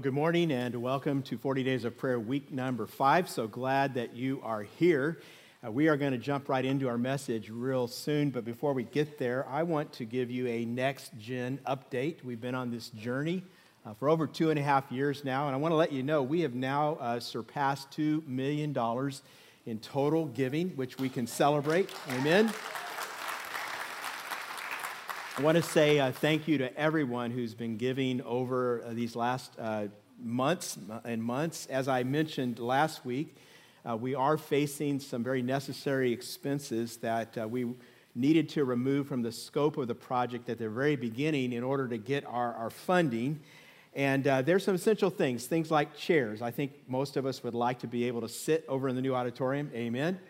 Well, good morning and welcome to 40 Days of Prayer, week number five. So glad that you are here. Uh, we are going to jump right into our message real soon, but before we get there, I want to give you a next gen update. We've been on this journey uh, for over two and a half years now, and I want to let you know we have now uh, surpassed $2 million in total giving, which we can celebrate. Amen. I want to say uh, thank you to everyone who's been giving over uh, these last uh, months and months. As I mentioned last week, uh, we are facing some very necessary expenses that uh, we needed to remove from the scope of the project at the very beginning in order to get our, our funding. And uh, there's some essential things, things like chairs. I think most of us would like to be able to sit over in the new auditorium. Amen.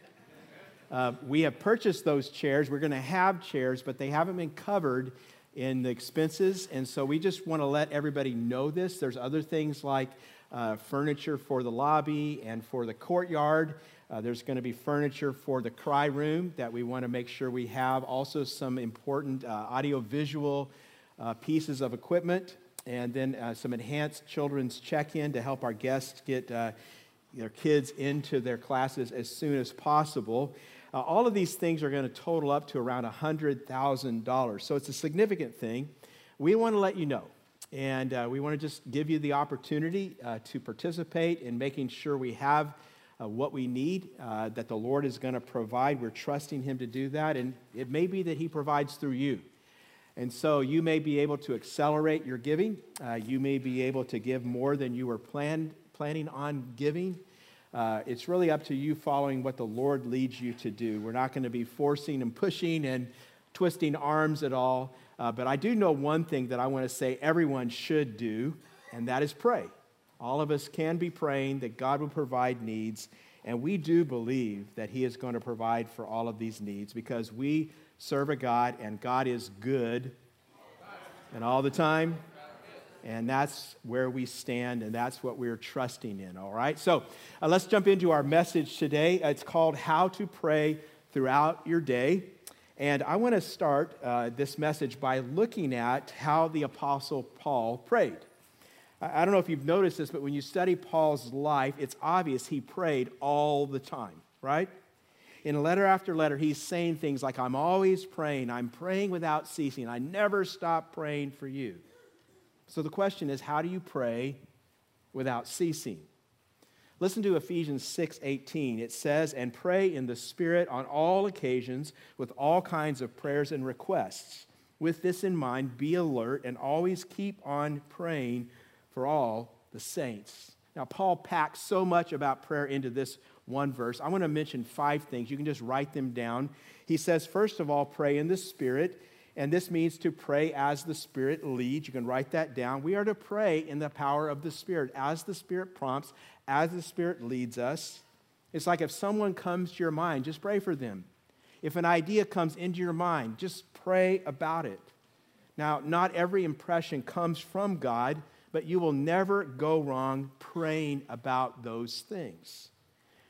Uh, we have purchased those chairs. We're going to have chairs, but they haven't been covered in the expenses. And so we just want to let everybody know this. There's other things like uh, furniture for the lobby and for the courtyard. Uh, there's going to be furniture for the cry room that we want to make sure we have. Also, some important uh, audiovisual uh, pieces of equipment. And then uh, some enhanced children's check in to help our guests get their kids into their classes as soon as possible. Uh, all of these things are going to total up to around $100,000. So it's a significant thing. We want to let you know. And uh, we want to just give you the opportunity uh, to participate in making sure we have uh, what we need, uh, that the Lord is going to provide. We're trusting Him to do that. And it may be that He provides through you. And so you may be able to accelerate your giving. Uh, you may be able to give more than you were planned, planning on giving. Uh, it's really up to you following what the Lord leads you to do. We're not going to be forcing and pushing and twisting arms at all. Uh, but I do know one thing that I want to say everyone should do, and that is pray. All of us can be praying that God will provide needs, and we do believe that He is going to provide for all of these needs because we serve a God, and God is good. And all the time, and that's where we stand, and that's what we're trusting in, all right? So uh, let's jump into our message today. It's called How to Pray Throughout Your Day. And I want to start uh, this message by looking at how the Apostle Paul prayed. I, I don't know if you've noticed this, but when you study Paul's life, it's obvious he prayed all the time, right? in letter after letter, he's saying things like, I'm always praying, I'm praying without ceasing, I never stop praying for you. So the question is, how do you pray without ceasing? Listen to Ephesians 6:18. It says, "And pray in the Spirit on all occasions with all kinds of prayers and requests. With this in mind, be alert and always keep on praying for all the saints." Now, Paul packs so much about prayer into this one verse. I want to mention five things. You can just write them down. He says, first of all, pray in the Spirit. And this means to pray as the Spirit leads. You can write that down. We are to pray in the power of the Spirit, as the Spirit prompts, as the Spirit leads us. It's like if someone comes to your mind, just pray for them. If an idea comes into your mind, just pray about it. Now, not every impression comes from God, but you will never go wrong praying about those things.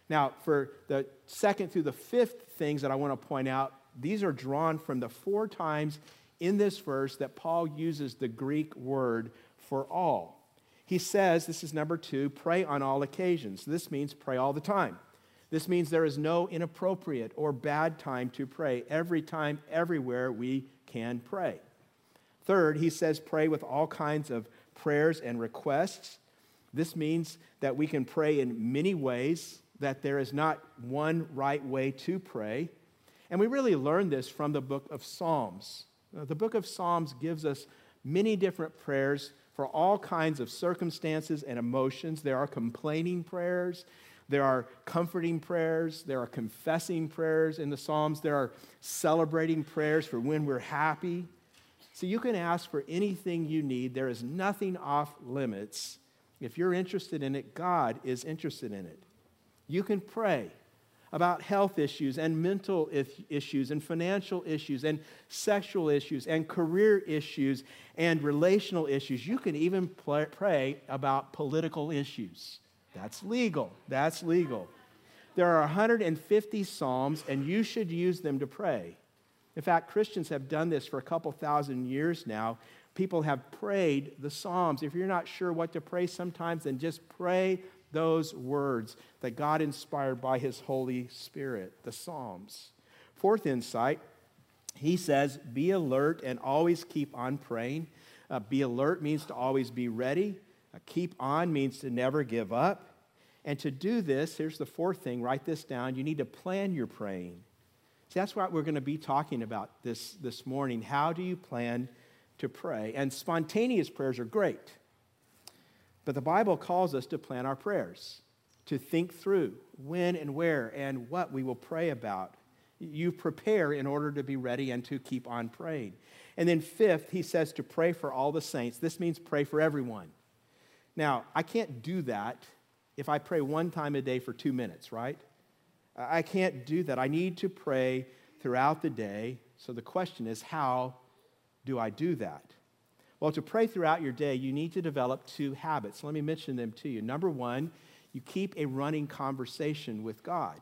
Now, for the second through the fifth things that I want to point out, these are drawn from the four times in this verse that Paul uses the Greek word for all. He says, this is number two, pray on all occasions. This means pray all the time. This means there is no inappropriate or bad time to pray. Every time, everywhere, we can pray. Third, he says, pray with all kinds of prayers and requests. This means that we can pray in many ways, that there is not one right way to pray. And we really learn this from the book of Psalms. Uh, the book of Psalms gives us many different prayers for all kinds of circumstances and emotions. There are complaining prayers, there are comforting prayers, there are confessing prayers in the Psalms, there are celebrating prayers for when we're happy. So you can ask for anything you need. There is nothing off limits. If you're interested in it, God is interested in it. You can pray about health issues and mental issues and financial issues and sexual issues and career issues and relational issues. You can even pray about political issues. That's legal. That's legal. There are 150 Psalms, and you should use them to pray. In fact, Christians have done this for a couple thousand years now. People have prayed the Psalms. If you're not sure what to pray sometimes, then just pray those words that God inspired by His Holy Spirit, the Psalms. Fourth insight, he says, be alert and always keep on praying. Uh, be alert means to always be ready. Uh, keep on means to never give up. And to do this, here's the fourth thing write this down. You need to plan your praying. See, that's what we're going to be talking about this, this morning. How do you plan to pray? And spontaneous prayers are great. But the Bible calls us to plan our prayers, to think through when and where and what we will pray about. You prepare in order to be ready and to keep on praying. And then, fifth, he says to pray for all the saints. This means pray for everyone. Now, I can't do that if I pray one time a day for two minutes, right? I can't do that. I need to pray throughout the day. So the question is, how do I do that? Well, to pray throughout your day, you need to develop two habits. Let me mention them to you. Number one, you keep a running conversation with God.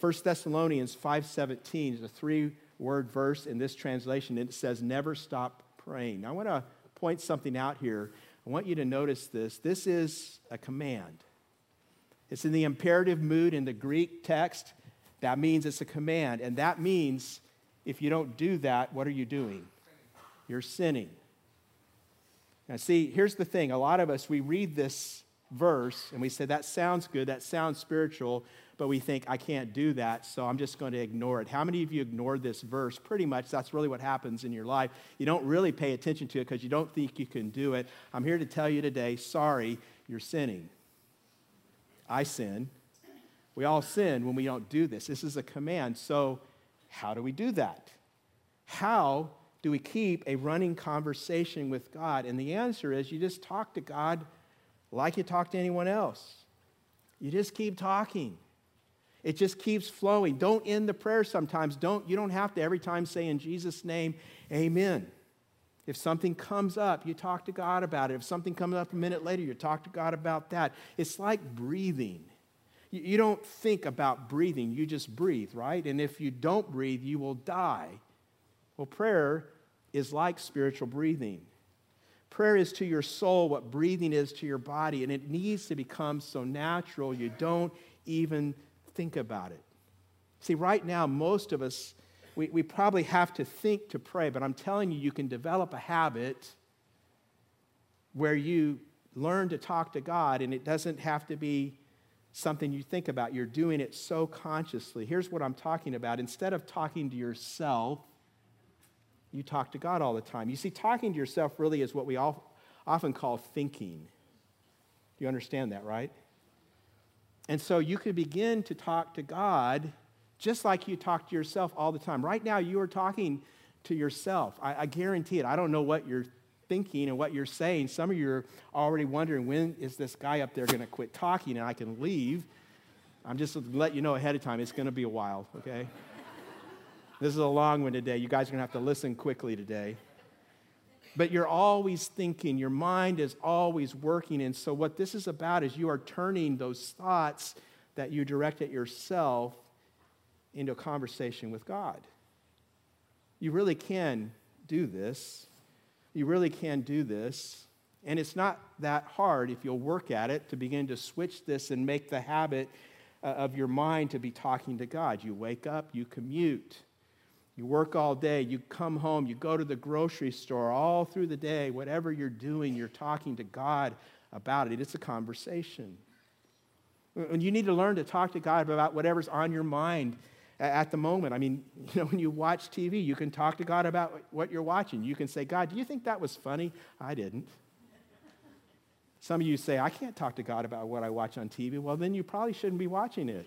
1 Thessalonians 5:17 is a three-word verse in this translation. and It says, never stop praying. Now, I want to point something out here. I want you to notice this. This is a command. It's in the imperative mood in the Greek text. That means it's a command. And that means if you don't do that, what are you doing? You're sinning. Now, see, here's the thing. A lot of us, we read this verse and we say, that sounds good, that sounds spiritual, but we think, I can't do that, so I'm just going to ignore it. How many of you ignored this verse? Pretty much, that's really what happens in your life. You don't really pay attention to it because you don't think you can do it. I'm here to tell you today, sorry, you're sinning. I sin. We all sin when we don't do this. This is a command. So, how do we do that? How do we keep a running conversation with God? And the answer is you just talk to God like you talk to anyone else. You just keep talking. It just keeps flowing. Don't end the prayer sometimes. Don't, you don't have to every time say in Jesus' name, Amen. If something comes up, you talk to God about it. If something comes up a minute later, you talk to God about that. It's like breathing. You, don't think about breathing, you just breathe, right? And if you don't breathe, you will die. Well, prayer is like spiritual breathing. Prayer is to your soul what breathing is to your body, and it needs to become so natural you don't even think about it. See, right now, most of us, we, we probably have to think to pray, but I'm telling you, you can develop a habit where you learn to talk to God, and it doesn't have to be something you think about. You're doing it so consciously. Here's what I'm talking about. Instead of talking to yourself, you talk to God all the time. You see, talking to yourself really is what we all, often call thinking. Do you understand that, right? And so you could begin to talk to God just like you talk to yourself all the time. Right now, you are talking to yourself. I, I guarantee it. I don't know what you're thinking and what you're saying. Some of you are already wondering when is this guy up there going to quit talking and I can leave. I'm just let you know ahead of time, it's going to be a while, okay? This is a long one today. You guys are going to have to listen quickly today. But you're always thinking, your mind is always working. And so, what this is about is you are turning those thoughts that you direct at yourself into a conversation with God. You really can do this. You really can do this. And it's not that hard if you'll work at it to begin to switch this and make the habit uh, of your mind to be talking to God. You wake up, you commute you work all day, you come home, you go to the grocery store, all through the day, whatever you're doing, you're talking to God about it. It's a conversation. And you need to learn to talk to God about whatever's on your mind at the moment. I mean, you know, when you watch TV, you can talk to God about what you're watching. You can say, God, do you think that was funny? I didn't. Some of you say, I can't talk to God about what I watch on TV. Well, then you probably shouldn't be watching it.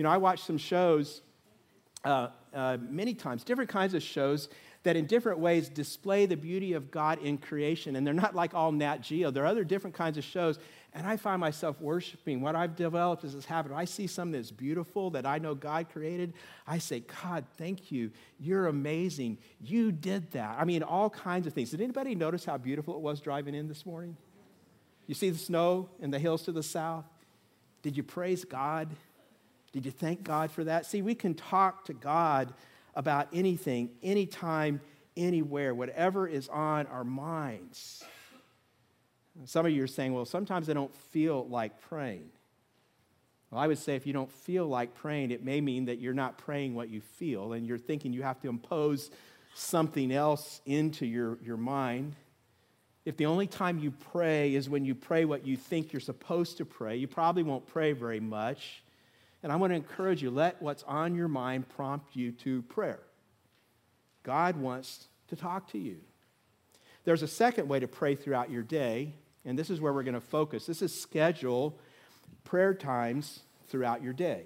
You know, I watch some shows uh, uh, many times, different kinds of shows that in different ways display the beauty of God in creation. And they're not like all Nat Geo, there are other different kinds of shows. And I find myself worshiping. What I've developed is this habit. I see something that's beautiful that I know God created. I say, God, thank you. You're amazing. You did that. I mean, all kinds of things. Did anybody notice how beautiful it was driving in this morning? You see the snow and the hills to the south? Did you praise God? Did you thank God for that? See, we can talk to God about anything, anytime, anywhere, whatever is on our minds. Some of you are saying, well, sometimes I don't feel like praying. Well, I would say if you don't feel like praying, it may mean that you're not praying what you feel, and you're thinking you have to impose something else into your, your mind. If the only time you pray is when you pray what you think you're supposed to pray, you probably won't pray very much. And I want to encourage you let what's on your mind prompt you to prayer. God wants to talk to you. There's a second way to pray throughout your day, and this is where we're going to focus. This is schedule prayer times throughout your day.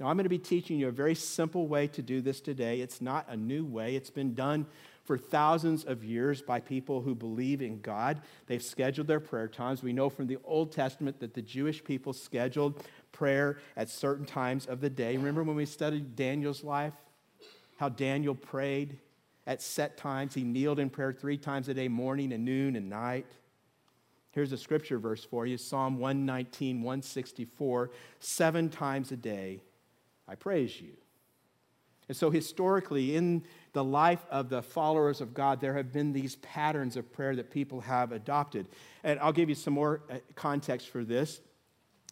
Now, I'm going to be teaching you a very simple way to do this today. It's not a new way, it's been done for thousands of years by people who believe in God. They've scheduled their prayer times. We know from the Old Testament that the Jewish people scheduled prayer at certain times of the day. Remember when we studied Daniel's life? How Daniel prayed at set times. He kneeled in prayer three times a day, morning and noon and night. Here's a scripture verse for you Psalm 119, 164. Seven times a day I praise you. And so, historically, in the life of the followers of God, there have been these patterns of prayer that people have adopted. And I'll give you some more uh, context for this.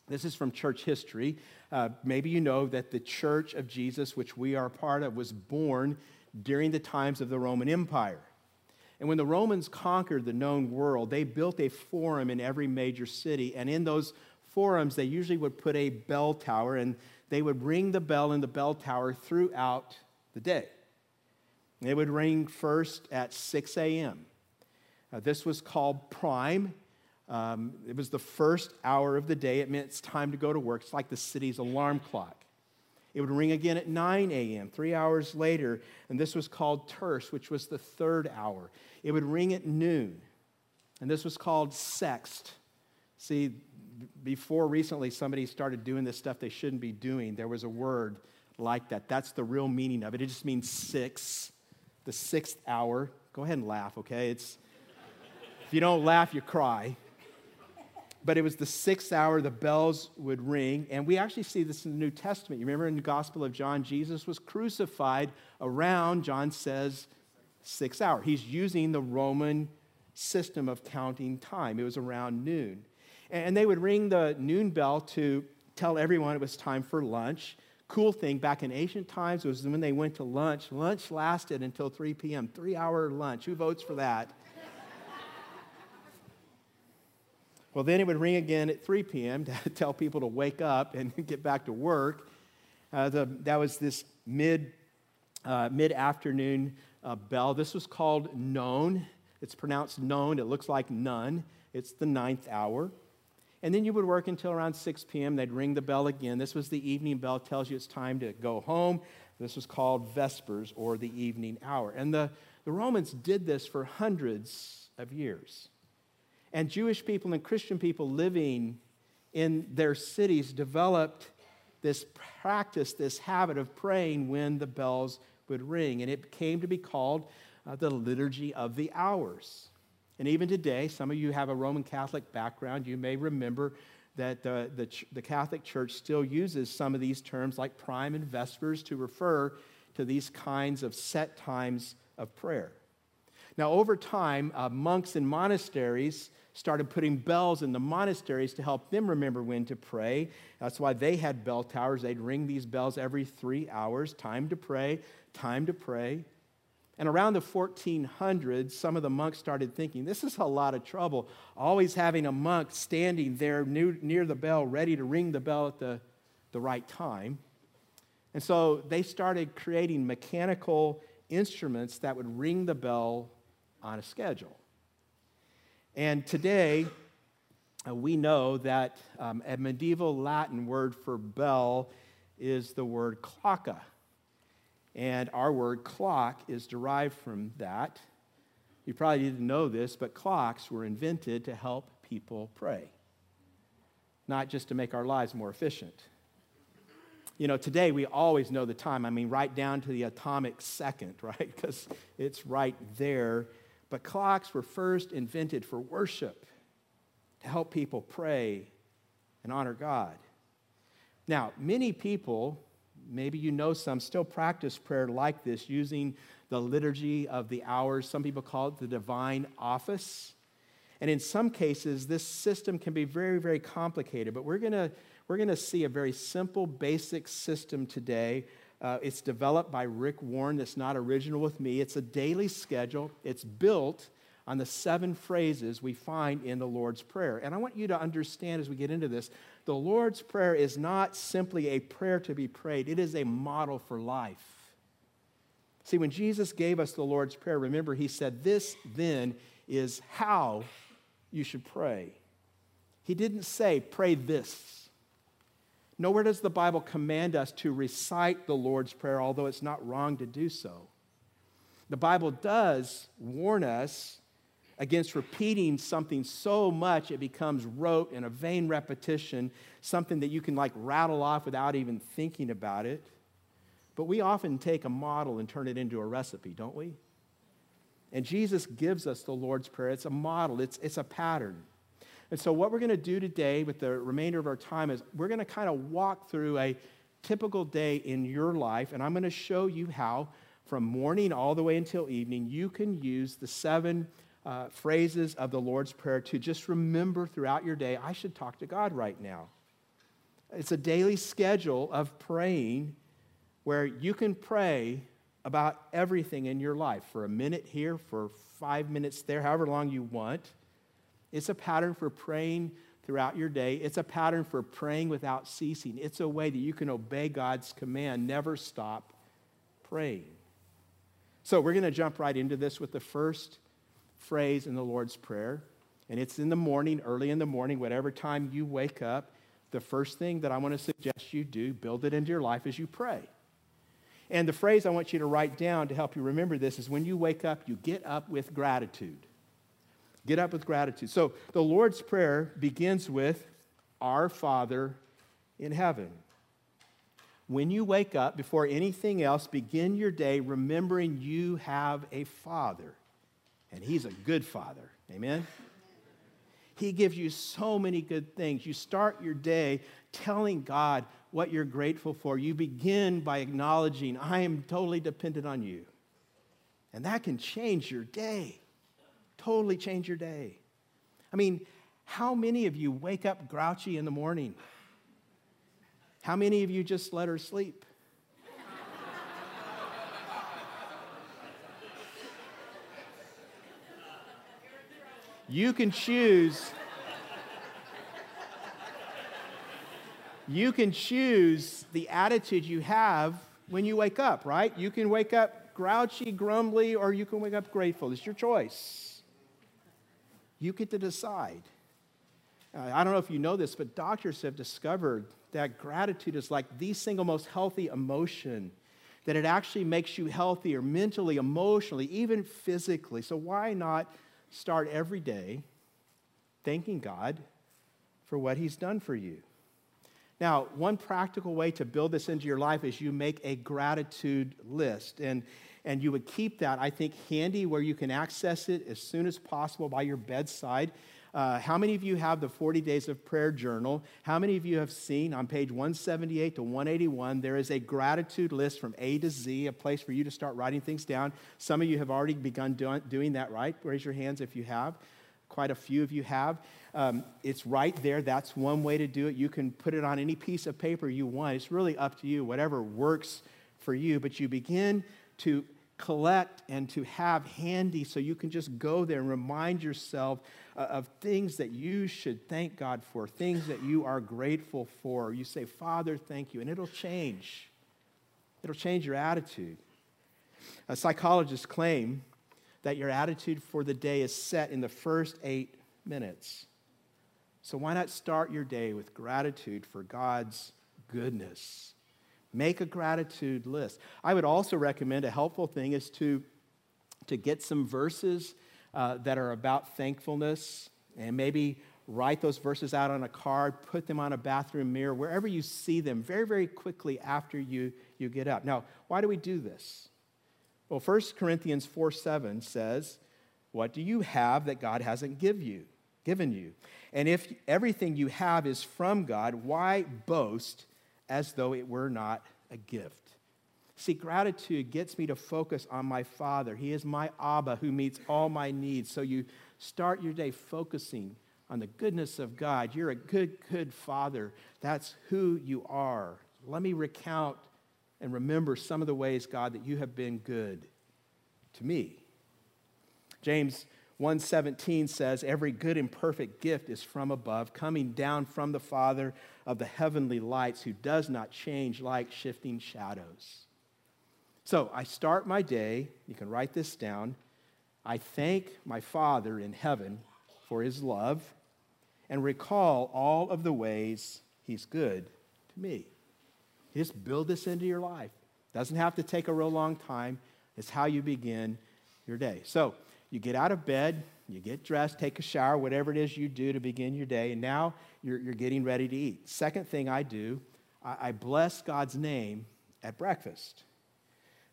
This is from church history. Uh, maybe you know that the church of Jesus, which we are part of, was born during the times of the Roman Empire. And when the Romans conquered the known world, they built a forum in every major city. And in those forums, they usually would put a bell tower. And they would ring the bell in the bell tower throughout the day. It would ring first at 6 a.m. Uh, this was called prime. Um, it was the first hour of the day. It meant it's time to go to work. It's like the city's alarm clock. It would ring again at 9 a.m., three hours later, and this was called terce, which was the third hour. It would ring at noon, and this was called sext. See, before recently somebody started doing this stuff they shouldn't be doing, there was a word like that. That's the real meaning of it. It just means six, the sixth hour. Go ahead and laugh, okay? It's if you don't laugh, you cry. But it was the sixth hour, the bells would ring. And we actually see this in the New Testament. You remember in the Gospel of John, Jesus was crucified around, John says, six hour. He's using the Roman system of counting time. It was around noon. And they would ring the noon bell to tell everyone it was time for lunch. Cool thing, back in ancient times was when they went to lunch. Lunch lasted until 3 p.m., three hour lunch. Who votes for that? well, then it would ring again at 3 p.m. to tell people to wake up and get back to work. Uh, the, that was this mid, uh, mid afternoon uh, bell. This was called known. It's pronounced known. It looks like none. It's the ninth hour. And then you would work until around 6 p.m. They'd ring the bell again. This was the evening bell, tells you it's time to go home. This was called Vespers or the evening hour. And the, the Romans did this for hundreds of years. And Jewish people and Christian people living in their cities developed this practice, this habit of praying when the bells would ring. And it came to be called uh, the Liturgy of the Hours. And even today, some of you have a Roman Catholic background. You may remember that the, the, the, Catholic Church still uses some of these terms like prime and vespers to refer to these kinds of set times of prayer. Now, over time, uh, monks in monasteries started putting bells in the monasteries to help them remember when to pray. That's why they had bell towers. They'd ring these bells every three hours time to pray, time to pray. And around the 1400s, some of the monks started thinking, this is a lot of trouble, always having a monk standing there near, the bell, ready to ring the bell at the, the right time. And so they started creating mechanical instruments that would ring the bell on a schedule. And today, uh, we know that um, a medieval Latin word for bell is the word clocca. And our word clock is derived from that. You probably didn't know this, but clocks were invented to help people pray, not just to make our lives more efficient. You know, today we always know the time. I mean, right down to the atomic second, right? Because it's right there. But clocks were first invented for worship, to help people pray and honor God. Now, many people, maybe you know some, still practice prayer like this using the liturgy of the hours. Some people call it the divine office. And in some cases, this system can be very, very complicated, but we're going to we're going to see a very simple, basic system today. Uh, it's developed by Rick Warren. It's not original with me. It's a daily schedule. It's built on the seven phrases we find in the Lord's Prayer. And I want you to understand as we get into this the Lord's Prayer is not simply a prayer to be prayed, it is a model for life. See, when Jesus gave us the Lord's Prayer, remember, he said, This then is how you should pray. He didn't say, Pray this. Nowhere does the Bible command us to recite the Lord's Prayer, although it's not wrong to do so. The Bible does warn us against repeating something so much it becomes rote and a vain repetition, something that you can like rattle off without even thinking about it. But we often take a model and turn it into a recipe, don't we? And Jesus gives us the Lord's Prayer. It's a model, it's, it's a pattern. And so, what we're going to do today with the remainder of our time is we're going to kind of walk through a typical day in your life, and I'm going to show you how, from morning all the way until evening, you can use the seven uh, phrases of the Lord's Prayer to just remember throughout your day, I should talk to God right now. It's a daily schedule of praying where you can pray about everything in your life for a minute here, for five minutes there, however long you want. It's a pattern for praying throughout your day. It's a pattern for praying without ceasing. It's a way that you can obey God's command, never stop praying. So we're going to jump right into this with the first phrase in the Lord's Prayer. And it's in the morning, early in the morning, whatever time you wake up. The first thing that I want to suggest you do, build it into your life as you pray. And the phrase I want you to write down to help you remember this is when you wake up, you get up with gratitude. Get up with gratitude. So the Lord's Prayer begins with Our Father in heaven. When you wake up, before anything else, begin your day remembering you have a Father, and He's a good Father. Amen? He gives you so many good things. You start your day telling God what you're grateful for. You begin by acknowledging, I am totally dependent on you. And that can change your day totally change your day. I mean, how many of you wake up grouchy in the morning? How many of you just let her sleep? You can choose. You can choose the attitude you have when you wake up, right? You can wake up grouchy, grumbly, or you can wake up grateful. It's your choice. You get to decide. Uh, I don't know if you know this, but doctors have discovered that gratitude is like the single most healthy emotion, that it actually makes you healthier mentally, emotionally, even physically. So, why not start every day thanking God for what He's done for you? Now, one practical way to build this into your life is you make a gratitude list. And and you would keep that, I think, handy where you can access it as soon as possible by your bedside. Uh, how many of you have the 40 Days of Prayer Journal? How many of you have seen on page 178 to 181, there is a gratitude list from A to Z, a place for you to start writing things down? Some of you have already begun do- doing that, right? Raise your hands if you have. Quite a few of you have. Um, it's right there. That's one way to do it. You can put it on any piece of paper you want. It's really up to you, whatever works for you. But you begin to collect and to have handy so you can just go there and remind yourself uh, of things that you should thank God for, things that you are grateful for. You say, Father, thank you, and it'll change. It'll change your attitude. A psychologists claim that your attitude for the day is set in the first eight minutes. So, why not start your day with gratitude for God's goodness? Make a gratitude list. I would also recommend a helpful thing is to, to get some verses uh, that are about thankfulness and maybe write those verses out on a card, put them on a bathroom mirror, wherever you see them, very, very quickly after you, you get up. Now, why do we do this? Well, 1 Corinthians 4 7 says, What do you have that God hasn't give you, given you? And if everything you have is from God, why boast as though it were not a gift. See, gratitude gets me to focus on my Father. He is my Abba who meets all my needs. So you start your day focusing on the goodness of God. You're a good, good Father. That's who you are. Let me recount and remember some of the ways, God, that you have been good to me. James 1:17 says every good and perfect gift is from above coming down from the father of the heavenly lights who does not change like shifting shadows. So, I start my day, you can write this down. I thank my Father in heaven for his love and recall all of the ways he's good to me. Just build this into your life. Doesn't have to take a real long time. It's how you begin your day. So, you get out of bed, you get dressed, take a shower, whatever it is you do to begin your day, and now you're, you're getting ready to eat. Second thing I do, I, I bless God's name at breakfast.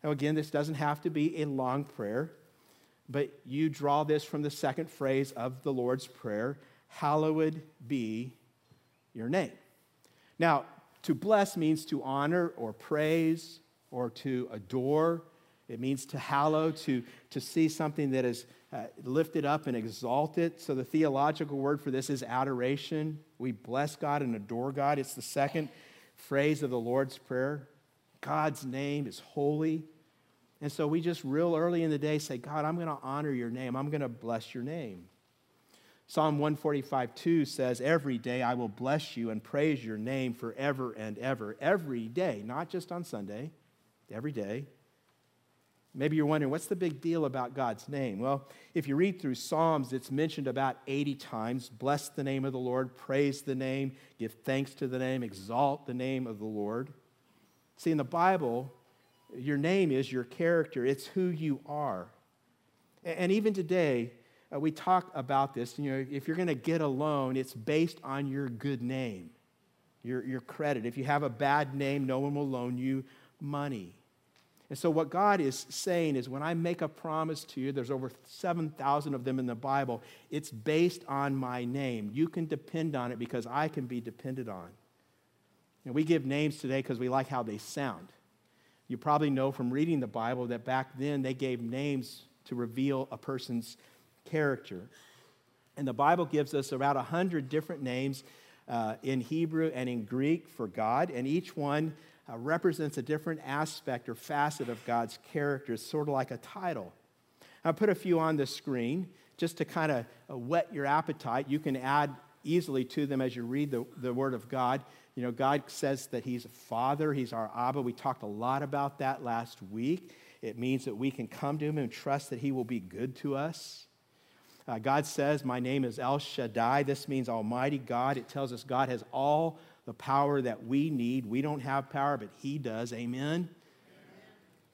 Now, again, this doesn't have to be a long prayer, but you draw this from the second phrase of the Lord's Prayer Hallowed be your name. Now, to bless means to honor or praise or to adore it means to hallow, to, to see something that is uh, lifted up and exalted. So the theological word for this is adoration. We bless God and adore God. It's the second phrase of the Lord's Prayer. God's name is holy. And so we just real early in the day say, God, I'm going to honor your name. I'm going to bless your name. Psalm 145 2 says, Every day I will bless you and praise your name forever and ever. Every day, not just on Sunday, every day. Maybe you're wondering, what's the big deal about God's name? Well, if you read through Psalms, it's mentioned about 80 times. Bless the name of the Lord, praise the name, give thanks to the name, exalt the name of the Lord. See, in the Bible, your name is your character, it's who you are. And even today, uh, we talk about this. You know, if you're going to get a loan, it's based on your good name, your, your credit. If you have a bad name, no one will loan you money. And so, what God is saying is when I make a promise to you, there's over 7,000 of them in the Bible, it's based on my name. You can depend on it because I can be depended on. And we give names today because we like how they sound. You probably know from reading the Bible that back then they gave names to reveal a person's character. And the Bible gives us about 100 different names uh, in Hebrew and in Greek for God, and each one uh, represents a different aspect or facet of God's character. It's sort of like a title. I'll put a few on the screen just to kind of uh, whet your appetite. You can add easily to them as you read the, the Word of God. You know, God says that He's a Father, He's our Abba. We talked a lot about that last week. It means that we can come to Him and trust that He will be good to us. Uh, God says, My name is El Shaddai. This means Almighty God. It tells us God has all the power that we need. We don't have power, but He does. Amen.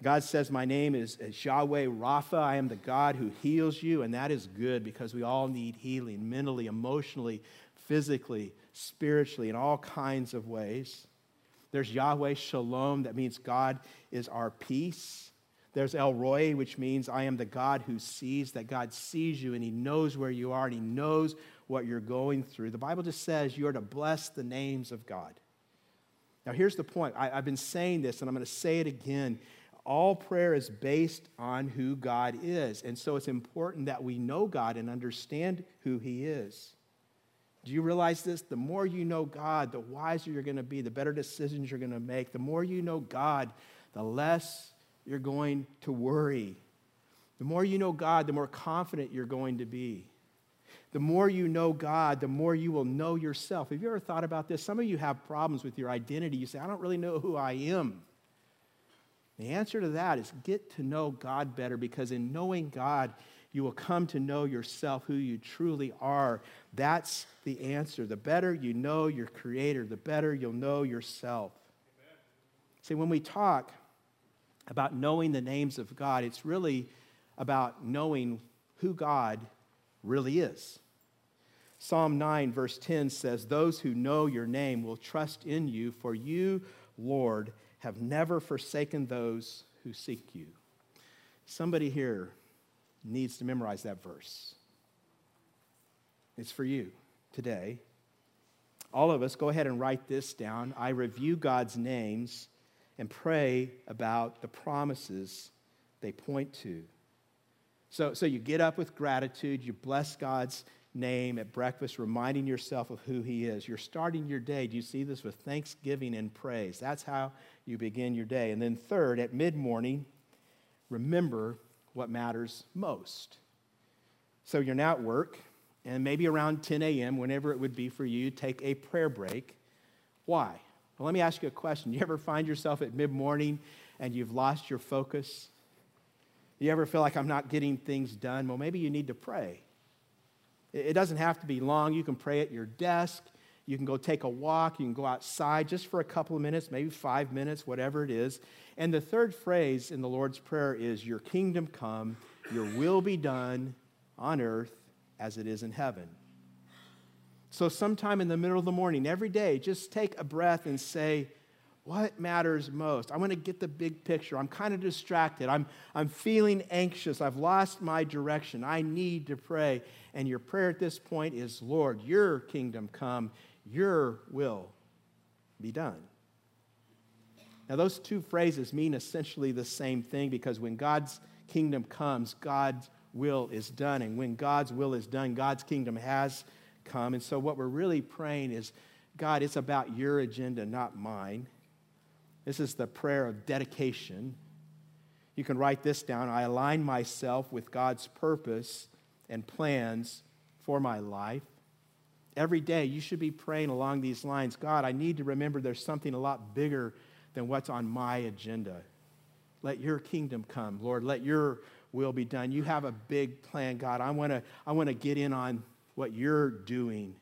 God says, My name is, Yahweh Rapha. I am the God who heals you. And that is good because we all need healing mentally, emotionally, physically, spiritually, in all kinds of ways. There's Yahweh Shalom, that means God is our peace. There's El Roi, which means I am the God who sees, that God sees you and He knows where you are and He knows what you're going through. The Bible just says you are to bless the names of God. Now, here's the point I, have been saying this, and I'm going to say it again. All prayer is based on who God is. And so it's important that we know God and understand who He is. Do you realize this? The more you know God, the wiser you're going to be, the better decisions you're going to make. The more you know God, the less you're going to worry. The more you know God, the more confident you're going to be. The more you know God, the more you will know yourself. Have you ever thought about this? Some of you have problems with your identity. You say, I don't really know who I am. The answer to that is get to know God better because in knowing God, you will come to know yourself, who you truly are. That's the answer. The better you know your Creator, the better you'll know yourself. Amen. See, when we talk about knowing the names of God, it's really about knowing who God really is. Psalm 9, verse 10 says, Those who know your name will trust in you, for you, Lord, have never forsaken those who seek you. Somebody here needs to memorize that verse. It's for you today. all of us, go ahead and write this down. I review God's names and pray about the promises they point to. So, so you get up with gratitude, you bless God's name at breakfast, reminding yourself of who He is. You're starting your day. Do you see this with thanksgiving and praise? That's how you begin your day. And then, third, at mid morning, remember what matters most. So you're now at work, and maybe around 10 a.m., whenever it would be for you, take a prayer break. Why? Well, let me ask you a question. You ever find yourself at mid morning and you've lost your focus? You ever feel like I'm not getting things done? Well, maybe you need to pray. It doesn't have to be long. You can pray at your desk. You can go take a walk. You can go outside just for a couple of minutes, maybe five minutes, whatever it is. And the third phrase in the Lord's Prayer is Your kingdom come, your will be done on earth as it is in heaven. So, sometime in the middle of the morning, every day, just take a breath and say, What matters most? I want to get the big picture. I'm kind of distracted. I'm, I'm feeling anxious. I've lost my direction. I need to pray. And your prayer at this point is, Lord, your kingdom come, your will be done. Now, those two phrases mean essentially the same thing because when God's kingdom comes, God's will is done. And when God's will is done, God's kingdom has come. And so, what we're really praying is God, it's about your agenda, not mine. This is the prayer of dedication. You can write this down. I align myself with God's purpose and plans for my life. Every day, you should be praying along these lines God, I need to remember there's something a lot bigger than what's on my agenda. Let your kingdom come, Lord. Let your will be done. You have a big plan, God. I want to I want to get in on what you're doing.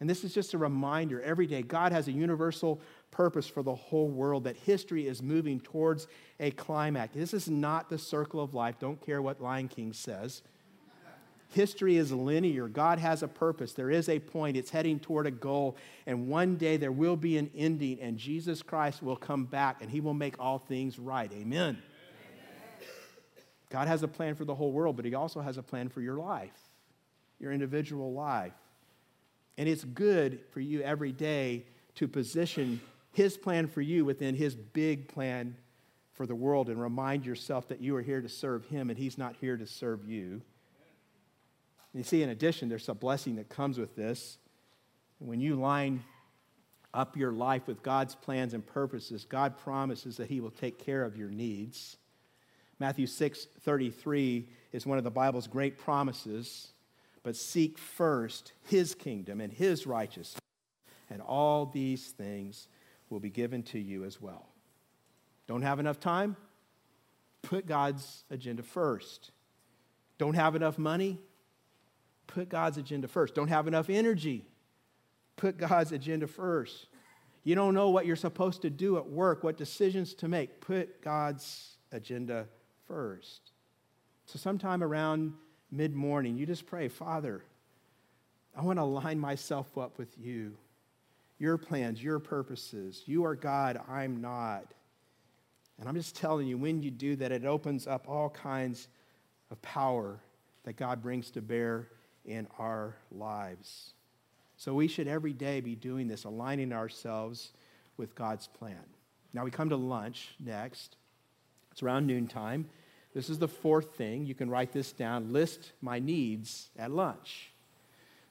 And this is just a reminder every day God has a universal purpose for the whole world, that history is moving towards a climax. This is not the circle of life. Don't care what Lion King says. History is linear. God has a purpose. There is a point. It's heading toward a goal. And one day there will be an ending, and Jesus Christ will come back and he will make all things right. Amen. God has a plan for the whole world, but He also has a plan for your life, your individual life. And it's good for you every day to position His plan for you within His big plan for the world and remind yourself that you are here to serve Him and He's not here to serve you. And you see, in addition, there's a blessing that comes with this. When you line up your life with God's plans and purposes, God promises that He will take care of your needs. Matthew 6 33 is one of the Bible's great promises. But seek first his kingdom and his righteousness, and all these things will be given to you as well. Don't have enough time? Put God's agenda first. Don't have enough money? Put God's agenda first. Don't have enough energy? Put God's agenda first. You don't know what you're supposed to do at work, what decisions to make? Put God's agenda first. So, sometime around mid morning, you just pray, Father, I want to line myself up with you, your plans, your purposes. You are God, I'm not. And I'm just telling you, when you do that, it opens up all kinds of power that God brings to bear in our lives. So we should every day be doing this, aligning ourselves with God's plan. Now we come to lunch next. It's around noontime. This is the fourth thing. You can write this down. List my needs at lunch.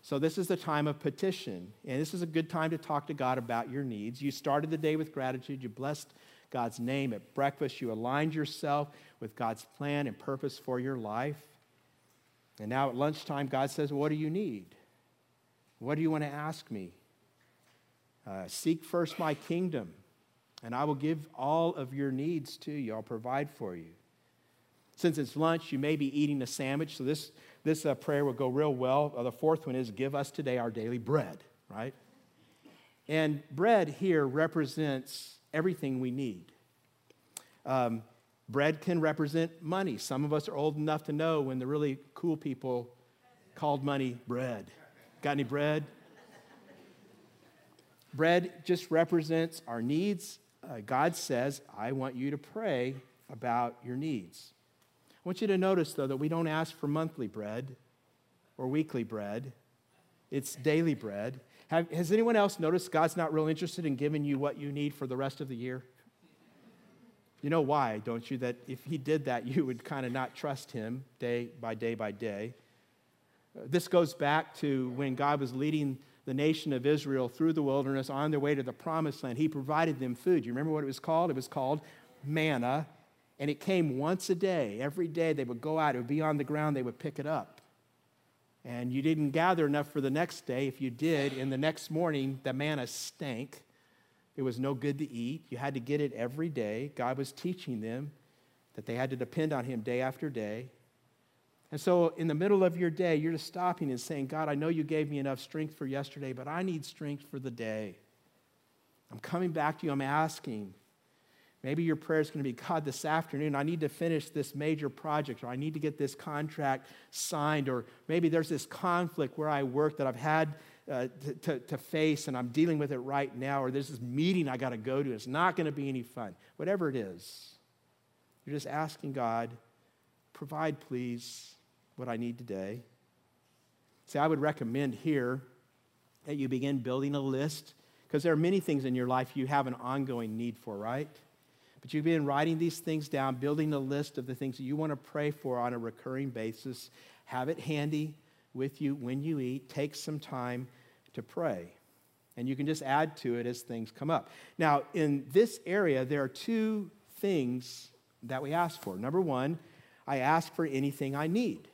So, this is the time of petition. And this is a good time to talk to God about your needs. You started the day with gratitude. You blessed God's name at breakfast. You aligned yourself with God's plan and purpose for your life. And now at lunchtime, God says, What do you need? What do you want to ask me? Uh, seek first my kingdom and I will give all of your needs to you. I'll provide for you. Since it's lunch, you may be eating a sandwich, so this, this uh, prayer will go real well. Uh, the fourth one is Give us today our daily bread, right? And bread here represents everything we need. Um, bread can represent money. Some of us are old enough to know when the really cool people called money bread. Got any bread? bread just represents our needs uh, God says, I want you to pray about your needs. I want you to notice, though, that we don't ask for monthly bread or weekly bread, it's daily bread. Have, has anyone else noticed God's not real interested in giving you what you need for the rest of the year? You know why, don't you? That if He did that, you would kind of not trust Him day by day by day. This goes back to when God was leading the nation of Israel through the wilderness on their way to the promised land. He provided them food. You remember what it was called? It was called manna, and it came once a day. Every day they would go out, it would be on the ground, they would pick it up. And you didn't gather enough for the next day. If you did, in the next morning, the manna stank. It was no good to eat. You had to get it every day. God was teaching them that they had to depend on Him day after day. And so, in the middle of your day, you're just stopping and saying, God, I know you gave me enough strength for yesterday, but I need strength for the day. I'm coming back to you. I'm asking. Maybe your prayer is going to be God, this afternoon, I need to finish this major project, or I need to get this contract signed, or maybe there's this conflict where I work that I've had uh, to, to, to, face and I'm dealing with it right now, or there's this meeting I got to go to. It's not going to be any fun. Whatever it is, you're just asking God, provide, please what I need today. See, I would recommend here that you begin building a list because there are many things in your life you have an ongoing need for, right? But you've been writing these things down, building a list of the things that you want to pray for on a recurring basis. Have it handy with you when you eat. Take some time to pray. And you can just add to it as things come up. Now, in this area, there are two things that we ask for. Number one, I ask for anything I need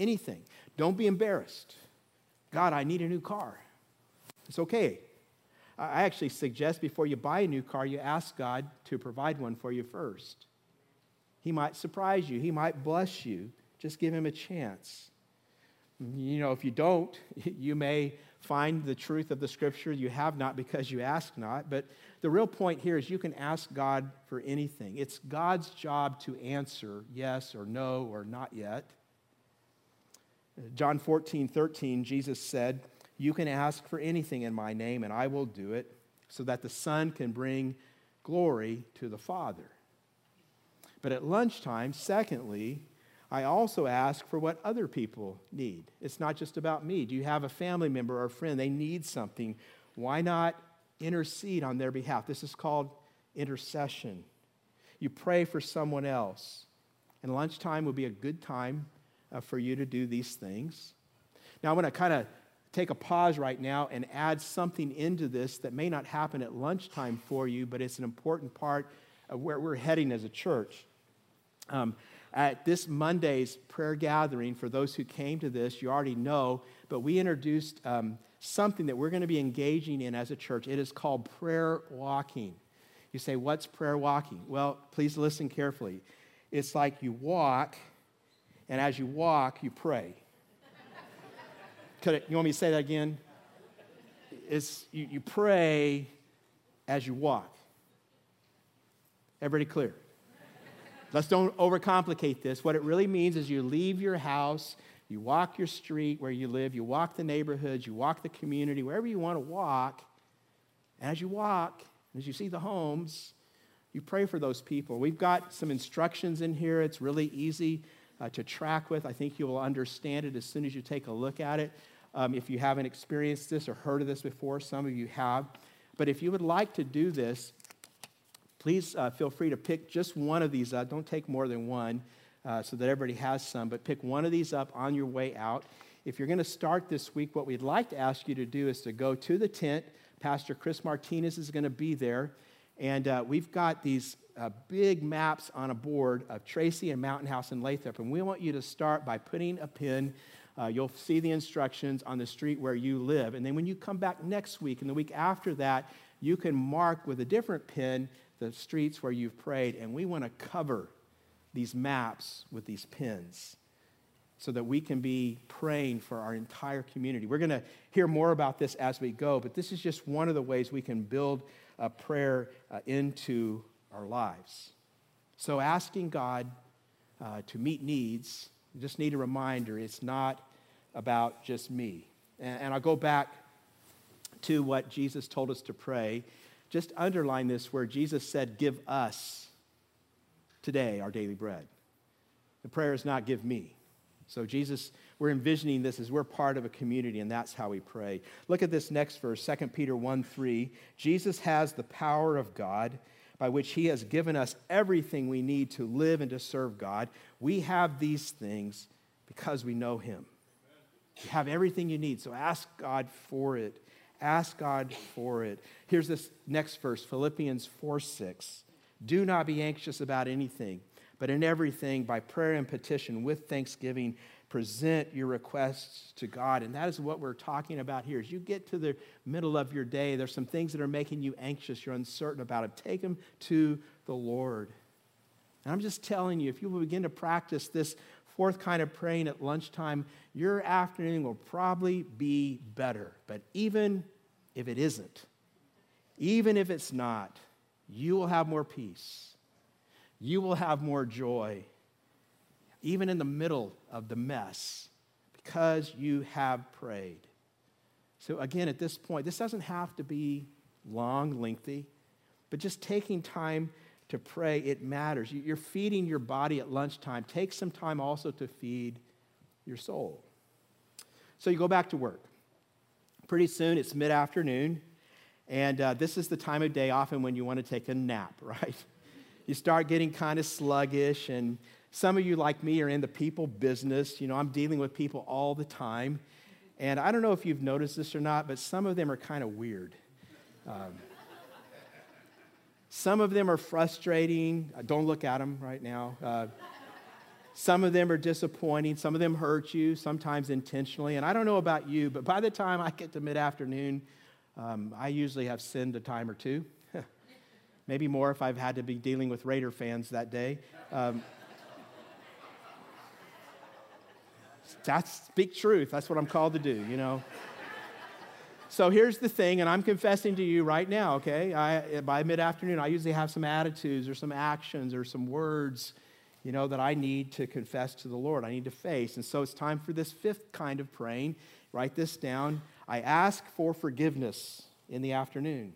anything. Don't be embarrassed. God, I need a new car. It's okay. I actually suggest before you buy a new car, you ask God to provide one for you first. He might surprise you, He might bless you. Just give Him a chance. You know, if you don't, you may find the truth of the scripture you have not because you ask not. But the real point here is you can ask God for anything. It's God's job to answer yes or no or not yet. John 14, 13, Jesus said, You can ask for anything in my name, and I will do it, so that the Son can bring glory to the Father. But at lunchtime, secondly, I also ask for what other people need. It's not just about me. Do you have a family member or a friend? They need something. Why not intercede on their behalf? This is called intercession. You pray for someone else. And lunchtime would be a good time uh, for you to do these things. Now, I want to kind of take a pause right now and add something into this that may not happen at lunchtime for you, but it's an important part of where we're heading as a church. Um, at this Monday's prayer gathering, for those who came to this, you already know, but we introduced um, something that we're going to be engaging in as a church. It is called prayer walking. You say, What's prayer walking? Well, please listen carefully. It's like you walk and as you walk, you pray. It, you want me to say that again? It's, you, you pray as you walk. Everybody clear? Let's don't overcomplicate this. What it really means is you leave your house, you walk your street where you live, you walk the neighborhoods, you walk the community, wherever you want to walk. And as you walk, as you see the homes, you pray for those people. We've got some instructions in here. It's really easy uh, to track with. I think you will understand it as soon as you take a look at it. Um, if you haven't experienced this or heard of this before, some of you have. But if you would like to do this, please uh, feel free to pick just one of these up. Don't take more than one uh, so that everybody has some, but pick one of these up on your way out. If you're going to start this week, what we'd like to ask you to do is to go to the tent. Pastor Chris Martinez is going to be there. And uh, we've got these uh, big maps on a board of Tracy and Mountain House and Lathrop. And we want you to start by putting a pin. Uh, you'll see the instructions on the street where you live. And then when you come back next week and the week after that, you can mark with a different pin the streets where you've prayed. And we want to cover these maps with these pins so that we can be praying for our entire community. We're going to hear more about this as we go, but this is just one of the ways we can build a prayer uh, into our lives. So, asking God uh, to meet needs, just need a reminder it's not about just me. And, and I'll go back to what Jesus told us to pray. Just underline this where Jesus said, Give us today our daily bread. The prayer is not give me. So, Jesus, we're envisioning this as we're part of a community, and that's how we pray. Look at this next verse, 2 Peter 1 3. Jesus has the power of God by which he has given us everything we need to live and to serve God. We have these things because we know him. You have everything you need, so ask God for it. Ask God for it. Here's this next verse Philippians 4 6. Do not be anxious about anything, but in everything, by prayer and petition, with thanksgiving, present your requests to God. And that is what we're talking about here. As you get to the middle of your day, there's some things that are making you anxious, you're uncertain about them. Take them to the Lord. And I'm just telling you, if you will begin to practice this fourth kind of praying at lunchtime, your afternoon will probably be better. But even if it isn't, even if it's not, you will have more peace. You will have more joy even in the middle of the mess, because you have prayed. So, again, at this point, this doesn't have to be long, lengthy, but just taking time to pray, it matters. You're feeding your body at lunchtime. Take some time also to feed your soul. So, you go back to work. Pretty soon, it's mid afternoon, and uh, this is the time of day often when you want to take a nap, right? You start getting kind of sluggish, and some of you, like me, are in the people business. You know, I'm dealing with people all the time. And I don't know if you've noticed this or not, but some of them are kind of weird. Um, some of them are frustrating. Uh, don't look at them right now. Uh, some of them are disappointing. Some of them hurt you, sometimes intentionally. And I don't know about you, but by the time I get to mid afternoon, um, I usually have sinned a time or two. Maybe more if I've had to be dealing with Raider fans that day. Um, That's speak truth. That's what I'm called to do, you know. So here's the thing, and I'm confessing to you right now, okay? I, by mid afternoon, I usually have some attitudes or some actions or some words, you know, that I need to confess to the Lord. I need to face. And so it's time for this fifth kind of praying. Write this down. I ask for forgiveness in the afternoon.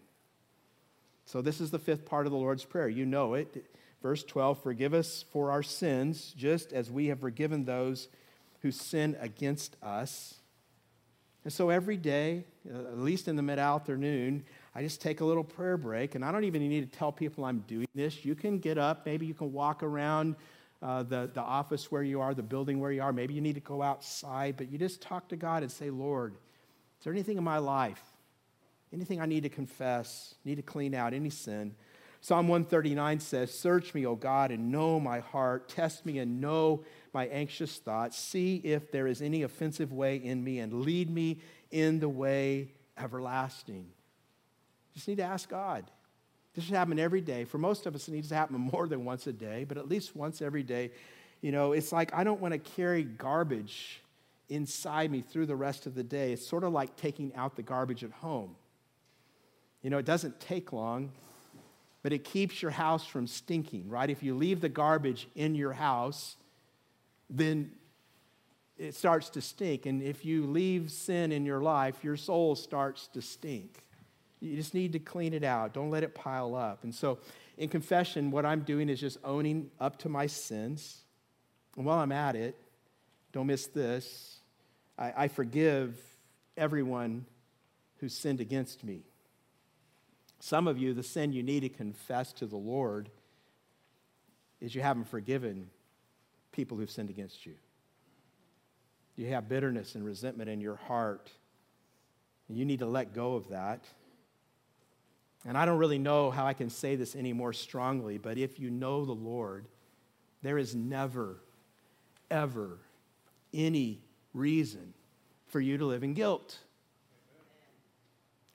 So this is the fifth part of the Lord's Prayer. You know it. Verse 12 Forgive us for our sins, just as we have forgiven those who sin against us. And so every day, uh, at least in the mid afternoon, I just take a little prayer break, and I don't even need to tell people I'm doing this. You can get up, maybe you can walk around uh, the, the office where you are, the building where you are. Maybe you need to go outside, but you just talk to God and say, Lord, is there anything in my life, anything I need to confess, need to clean out, any sin? Psalm 139 says, Search me, O God, and know my heart. Test me and know my anxious thoughts. See if there is any offensive way in me and lead me in the way everlasting. Just need to ask God. This should happen every day. For most of us, it needs to happen more than once a day, but at least once every day. You know, it's like I don't want to carry garbage inside me through the rest of the day. It's sort of like taking out the garbage at home. You know, it doesn't take long, but it keeps your house from stinking, right? If you leave the garbage in your house, then it starts to stink. And if you leave sin in your life, your soul starts to stink. You just need to clean it out. Don't let it pile up. And so in confession, what I'm doing is just owning up to my sins. And while I'm at it, don't miss this I, I forgive everyone who sinned against me. Some of you, the sin you need to confess to the Lord is you haven't forgiven people who've sinned against you. You have bitterness and resentment in your heart. You need to let go of that. And I don't really know how I can say this any more strongly, but if you know the Lord, there is never, ever any reason for you to live in guilt.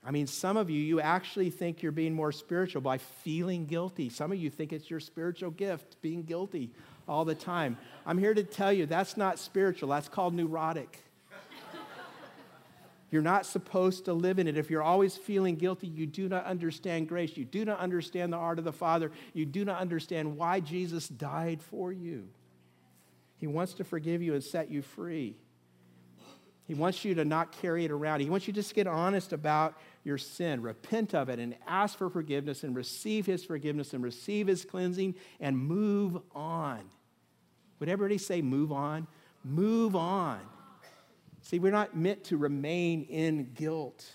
I mean, some of you, you actually think you're being more spiritual by feeling guilty. Some of you think it's your spiritual gift, being guilty all the time. I'm here to tell you that's not spiritual, that's called neurotic. You're not supposed to live in it. If you're always feeling guilty, you do not understand grace. You do not understand the art of the Father. You do not understand why Jesus died for you. He wants to forgive you and set you free. He wants you to not carry it around. He wants you to just get honest about your sin, repent of it, and ask for forgiveness and receive His forgiveness and receive His cleansing and move on. Would everybody say, move on? Move on. See, we're not meant to remain in guilt.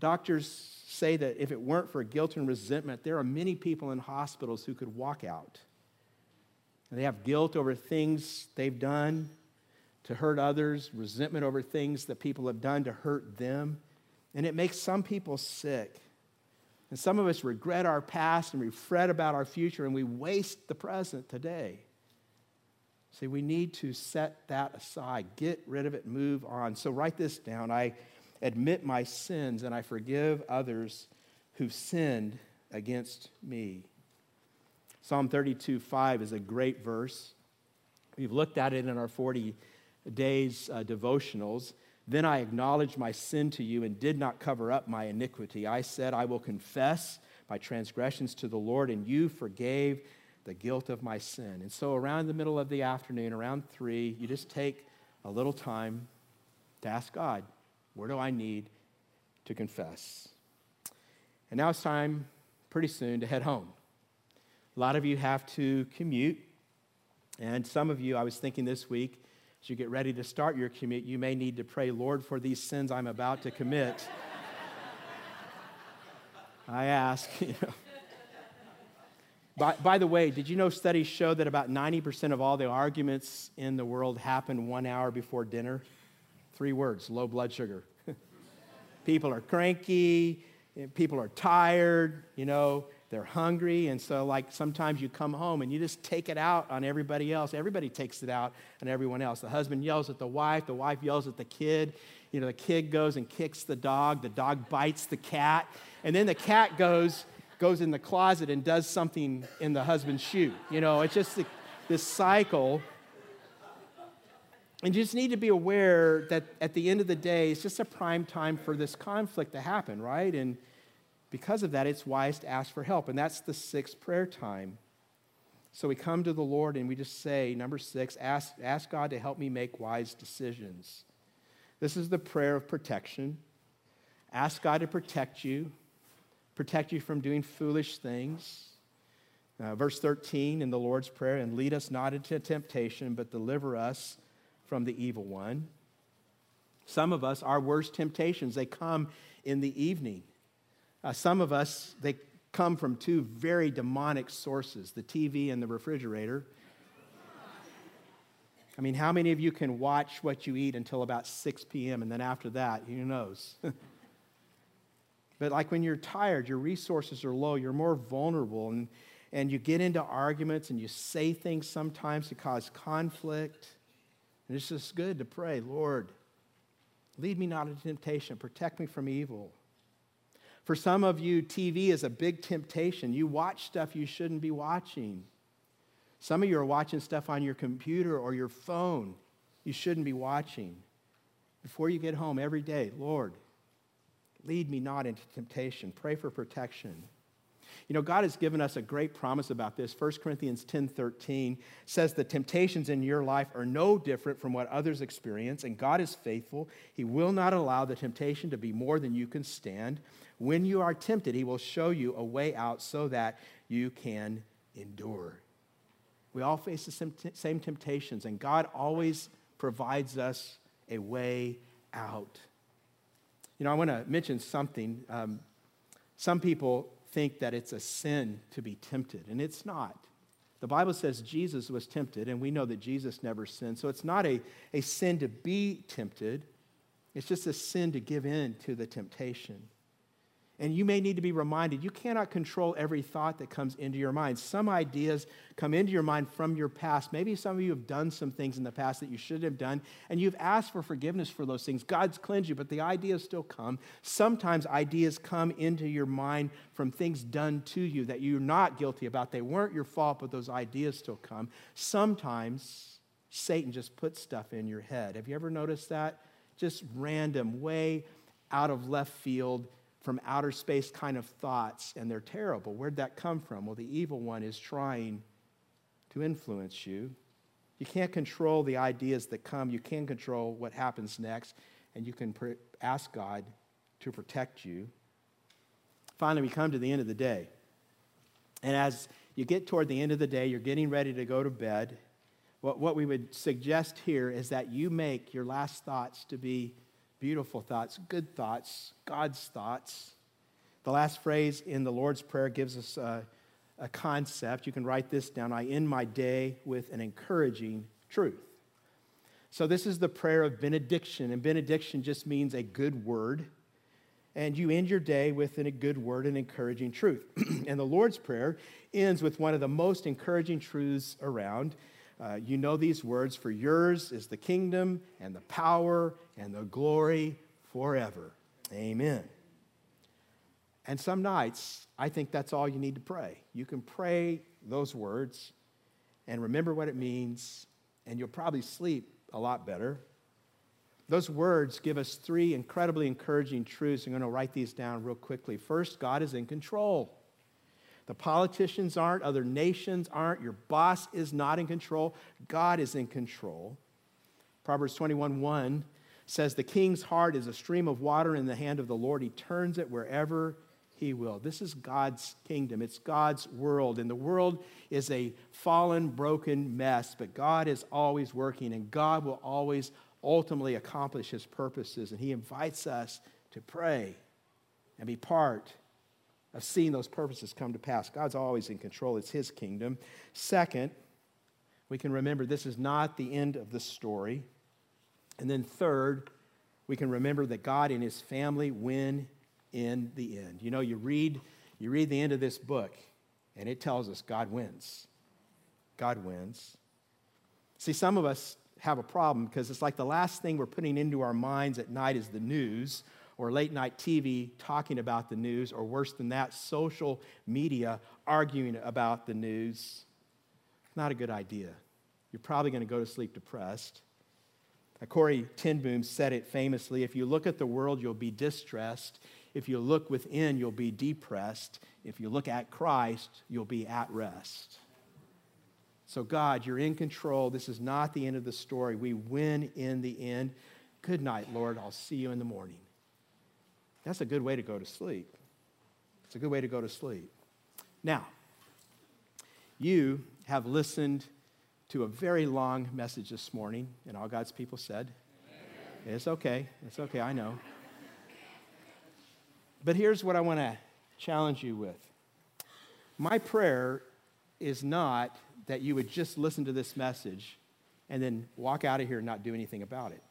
Doctors say that if it weren't for guilt and resentment, there are many people in hospitals who could walk out. And they have guilt over things they've done to hurt others, resentment over things that people have done to hurt them. And it makes some people sick. And some of us regret our past and we fret about our future and we waste the present today. See, we need to set that aside, get rid of it, move on. So write this down. I admit my sins and I forgive others who've sinned against me. Psalm 32 5 is a great verse. We've looked at it in our 40 days uh, devotionals. Then I acknowledged my sin to you and did not cover up my iniquity. I said, I will confess my transgressions to the Lord, and you forgave the guilt of my sin. And so, around the middle of the afternoon, around three, you just take a little time to ask God, where do I need to confess? And now it's time, pretty soon, to head home. A lot of you have to commute. And some of you, I was thinking this week, as you get ready to start your commute, you may need to pray, Lord, for these sins I'm about to commit. I ask, you know. By, by, the way, did you know studies show that about 90% of all the arguments in the world happen one hour before dinner? Three words low blood sugar. people are cranky, people are tired, you know, they're hungry. And so, like, sometimes you come home and you just take it out on everybody else. Everybody takes it out on everyone else. The husband yells at the wife, the wife yells at the kid. You know, the kid goes and kicks the dog, the dog bites the cat, and then the cat goes goes in the closet and does something in the husband's shoe. You know, it's just this cycle. And you just need to be aware that at the end of the day, it's just a prime time for this conflict to happen, right? And because of that, it's wise to ask for help. And that's the sixth prayer time. So we come to the Lord and we just say, number six, ask, ask God to help me make wise decisions. This is the prayer of protection. Ask God to protect you, protect you from doing foolish things. Uh, verse 13 in the Lord's Prayer, and lead us not into temptation, but deliver us from the evil one. Some of us, our worst temptations, they come in the evening. Uh, some of us, they come from two very demonic sources the TV and the refrigerator. I mean, how many of you can watch what you eat until about 6 p.m. and then after that, who knows? but like when you're tired, your resources are low, you're more vulnerable, and, and you get into arguments and you say things sometimes to cause conflict. And it's just good to pray, Lord, lead me not into temptation, protect me from evil. For some of you, TV is a big temptation. You watch stuff you shouldn't be watching. Some of you are watching stuff on your computer or your phone you shouldn't be watching. Before you get home every day, Lord, lead me not into temptation. Pray for protection. You know, God has given us a great promise about this. 1 Corinthians 10 13 says the temptations in your life are no different from what others experience, and God is faithful. He will not allow the temptation to be more than you can stand. When you are tempted, He will show you a way out so that you can endure. We all face the same temptations, and God always provides us a way out. You know, I want to mention something. Um, some people think that it's a sin to be tempted, and it's not. The Bible says Jesus was tempted, and we know that Jesus never sinned. So it's not a, a sin to be tempted, it's just a sin to give in to the temptation. And you may need to be reminded you cannot control every thought that comes into your mind. Some ideas come into your mind from your past. Maybe some of you have done some things in the past that you shouldn't have done, and you've asked for forgiveness for those things. God's cleansed you, but the ideas still come. Sometimes ideas come into your mind from things done to you that you're not guilty about. They weren't your fault, but those ideas still come. Sometimes Satan just puts stuff in your head. Have you ever noticed that? Just random, way out of left field from outer space kind of thoughts, and they're terrible. Where'd that come from? Well, the evil one is trying to influence you. You can't control the ideas that come, you can control what happens next, and you can pr- ask God to protect you. Finally, we come to the end of the day. And as you get toward the end of the day, you're getting ready to go to bed. what, what we would suggest here is that you make your last thoughts to be beautiful thoughts, good thoughts, God's thoughts. The last phrase in the Lord's Prayer gives us a, a concept. You can write this down. I end my day with an encouraging truth. So, this is the prayer of benediction, and benediction just means a good word. And you end your day with a good word and encouraging truth. and the Lord's Prayer ends with one of the most encouraging truths around. Uh, you know these words For yours is the kingdom and the power and the glory forever. Amen. And some nights, I think that's all you need to pray. You can pray those words and remember what it means, and you'll probably sleep a lot better. Those words give us three incredibly encouraging truths. I'm going to write these down real quickly. First, God is in control. The politicians aren't, other nations aren't, your boss is not in control. God is in control. Proverbs 21 1 says, The king's heart is a stream of water in the hand of the Lord. He turns it wherever he will. This is God's kingdom, it's God's world. And the world is a fallen, broken mess, but God is always working, and God will always ultimately accomplish his purposes. And he invites us to pray and be part of seeing those purposes come to pass. God's always in control, it's his kingdom. Second, we can remember this is not the end of the story. And then third, we can remember that God and his family win in the end. You know, you read, you read the end of this book, and it tells us God wins. God wins. See, some of us have a problem because it's like the last thing we're putting into our minds at night is the news or late night TV talking about the news, or worse than that, social media arguing about the news. Not a good idea. You're probably going to go to sleep depressed. Corrie ten Boom said it famously if you look at the world, you'll be distressed. If you look within, you'll be depressed. If you look at Christ, you'll be at rest. So, God, you're in control. This is not the end of the story. We win in the end. Good night, Lord. I'll see you in the morning. That's a good way to go to sleep. It's a good way to go to sleep. Now, you have listened to a very long message this morning, and all God's people said, Amen. It's okay. It's okay. I know. But here's what I want to challenge you with my prayer is not that you would just listen to this message and then walk out of here and not do anything about it.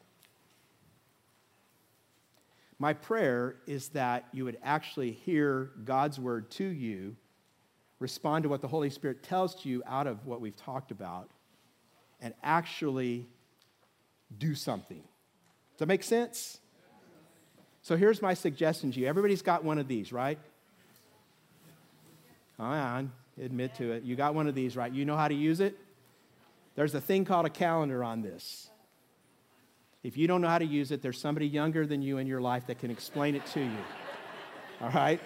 My prayer is that you would actually hear God's word to you, respond to what the Holy Spirit tells to you out of what we've talked about, and actually do something. Does that make sense? So here's my suggestion to you. Everybody's got one of these, right? Come on, admit to it. You got one of these, right? You know how to use it? There's a thing called a calendar on this. If you don't know how to use it, there's somebody younger than you in your life that can explain it to you. All right?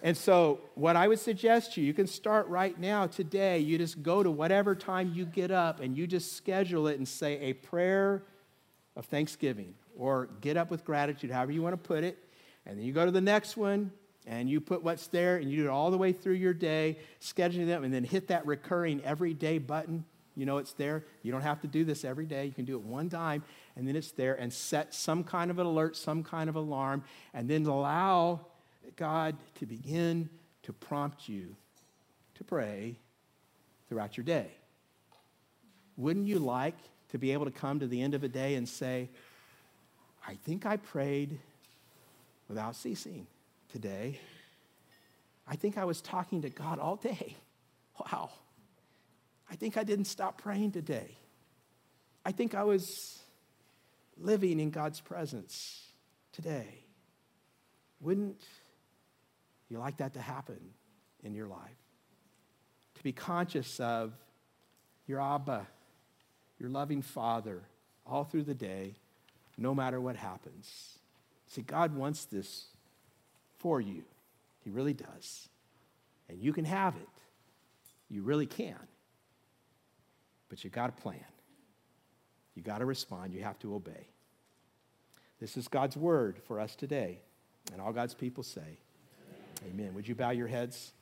And so, what I would suggest to you, you can start right now, today. You just go to whatever time you get up and you just schedule it and say a prayer of thanksgiving or get up with gratitude, however you want to put it. And then you go to the next one and you put what's there and you do it all the way through your day, scheduling them, and then hit that recurring everyday button. You know it's there. You don't have to do this every day. You can do it one time, and then it's there, and set some kind of an alert, some kind of alarm, and then allow God to begin to prompt you to pray throughout your day. Wouldn't you like to be able to come to the end of a day and say, I think I prayed without ceasing today. I think I was talking to God all day. Wow. I think I didn't stop praying today. I think I was living in God's presence today. Wouldn't you like that to happen in your life? To be conscious of your Abba, your loving Father, all through the day no matter what happens. See, God wants this for you. He really does. And you can have it. You really can. But you got to plan. You got to respond. You have to obey. This is God's word for us today. And all God's people say, Amen. Amen. Would you bow your heads?